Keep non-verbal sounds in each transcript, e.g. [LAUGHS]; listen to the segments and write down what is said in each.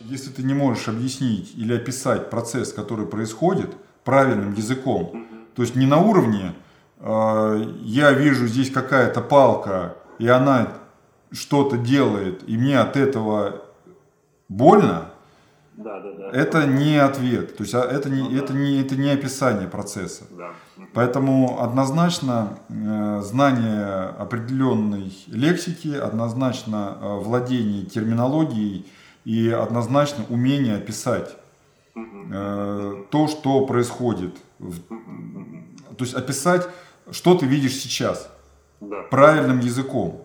Если ты не можешь объяснить или описать процесс, который происходит правильным языком, то есть не на уровне э, я вижу здесь какая-то палка, и она что-то делает, и мне от этого больно, Да, да, да. это не ответ, то есть а, это не, это не, это не описание процесса. Да. Поэтому однозначно э, знание определенной лексики, однозначно э, владение терминологией и однозначно умение описать э, то, что происходит. То есть описать, что ты видишь сейчас Да. правильным языком.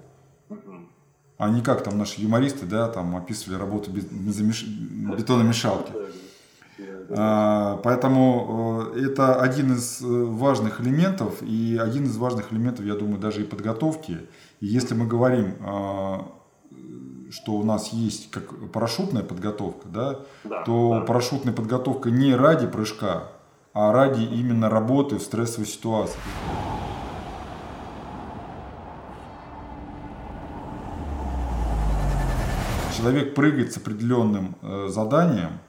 А не как там наши юмористы, да, там описывали работу бетономешалки. А, Поэтому э, это один из э, важных элементов и один из важных элементов, я думаю, даже и подготовки. И если мы говорим, а, что у нас есть как парашютная подготовка, да, Да, то да. парашютная подготовка не ради прыжка, а ради именно работы в стрессовой ситуации. Человек прыгает с определенным э, заданием,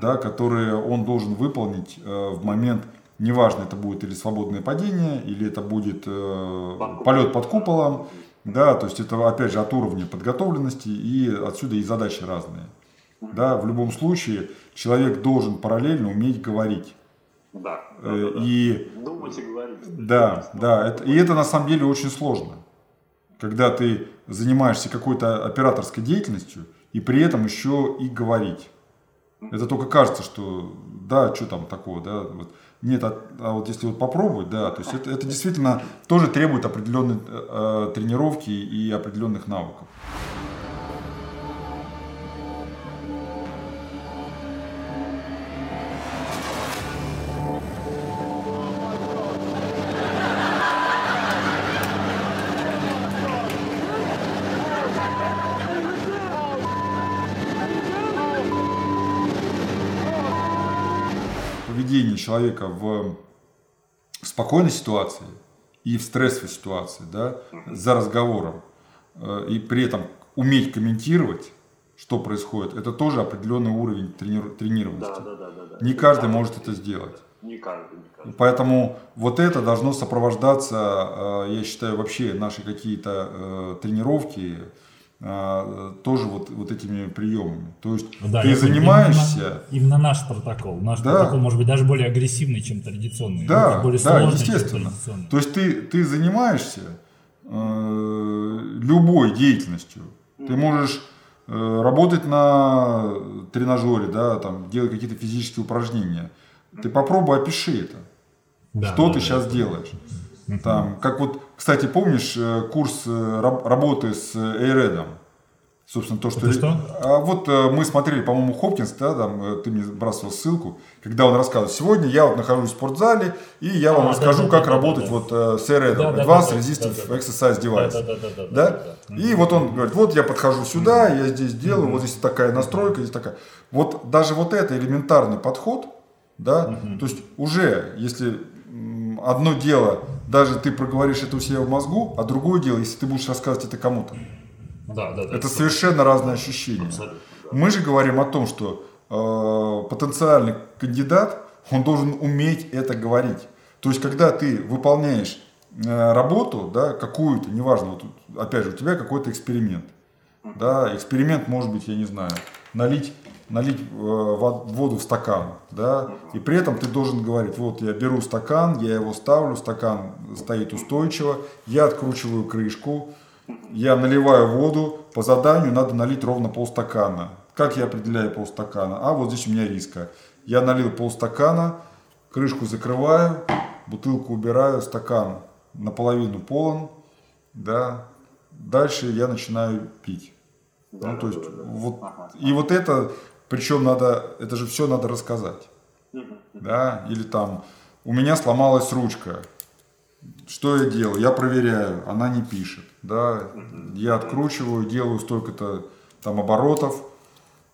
да, которое он должен выполнить э, в момент, неважно, это будет или свободное падение, или это будет э, полет под куполом, да, то есть это опять же от уровня подготовленности и отсюда и задачи разные. Да, в любом случае человек должен параллельно уметь говорить. Да. да, Э, да, да. И Думать и говорить. да, да, это, и это на самом деле очень сложно. Когда ты занимаешься какой-то операторской деятельностью и при этом еще и говорить. Это только кажется, что да, что там такого, да, вот. Нет, а, а вот если вот попробовать, да, то есть это, это действительно тоже требует определенной э, э, тренировки и определенных навыков. Поведение человека в спокойной ситуации и в стрессовой ситуации, да, за разговором, э, и при этом уметь комментировать, что происходит, это тоже определенный уровень трени- тренированности. Да, да, да, да, да. Не каждый может это сделать. Не каждый, не каждый. Поэтому вот это должно сопровождаться, э, я считаю, вообще наши какие-то э, тренировки тоже вот, вот этими приемами. То есть Да, ты занимаешься... Именно, именно наш протокол. Наш Да. протокол может быть даже более агрессивный, чем традиционный. Да, более да, сложный, чем естественно. традиционный. То есть ты, ты занимаешься э, любой деятельностью. Ты можешь э, работать на тренажере, да, там, делать какие-то физические упражнения. Ты попробуй опиши это. Да, что да, ты да. сейчас делаешь? Там, как вот, кстати, помнишь э, курс э, раб- работы с Эйредом? Собственно, то, что... Это что? А вот э, мы смотрели, по-моему, Хопкинс, да, там, ты мне бросил ссылку, когда он рассказывал, сегодня я вот нахожусь в спортзале, и я вам А, расскажу, да, да, как да, да, работать да. вот э, с Эйредом, Да, да, Advanced да, да, Resistive да, да. Exercise Device. Да, да, да, да, Да? да, да. И вот он говорит, вот я подхожу сюда, я здесь делаю, вот здесь такая настройка, здесь такая. Вот даже вот это элементарный подход, да, то есть уже, если одно дело, даже ты проговоришь это у себя в мозгу, а другое дело, если ты будешь рассказывать это кому-то. Да, да, да. Это совершенно разные ощущения. Абсолютно. Мы же говорим о том, что э, потенциальный кандидат, он должен уметь это говорить. То есть, когда ты выполняешь э, работу, да, какую-то, неважно, вот, опять же, у тебя какой-то эксперимент. Да, эксперимент может быть, я не знаю, налить, налить э, вод- воду в стакан, да, и при этом ты должен говорить, вот я беру стакан, я его ставлю, стакан стоит устойчиво, я откручиваю крышку, я наливаю воду, по заданию надо налить ровно полстакана. Как я определяю полстакана? А вот здесь у меня риска. Я налил полстакана, крышку закрываю, бутылку убираю, стакан наполовину полон, да. Дальше я начинаю пить. ну, то есть, вот, и вот это, причем надо, это же все надо рассказать. Да, или там, у меня сломалась ручка, что я делаю? Я проверяю, она не пишет. Да? Я откручиваю, делаю столько-то там оборотов,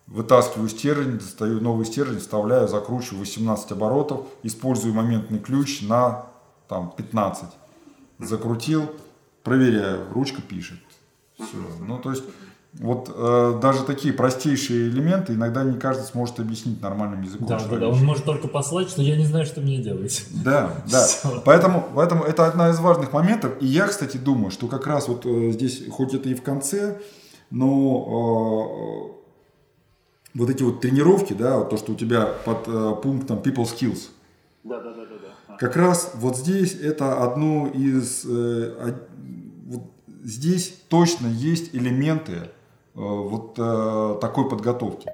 вытаскиваю стержень, достаю новый стержень, вставляю, закручиваю 18 оборотов, использую моментный ключ на там, 15. Закрутил, проверяю, ручка пишет. Все. Ну, то есть, вот э, даже такие простейшие элементы иногда не каждый сможет объяснить нормальным языком. Да, да, да. Он может только послать, что я не знаю, что мне делать. Да, да. [LAUGHS] Всё. Поэтому, поэтому это одна из важных моментов. И я, кстати, думаю, что как раз вот э, здесь, хоть это и в конце, но э, вот эти вот тренировки, да, вот то, что у тебя под э, пунктом people skills, Да, да, да, да, да. как раз вот здесь это одно из... э, од- вот здесь точно есть элементы вот э, такой подготовки.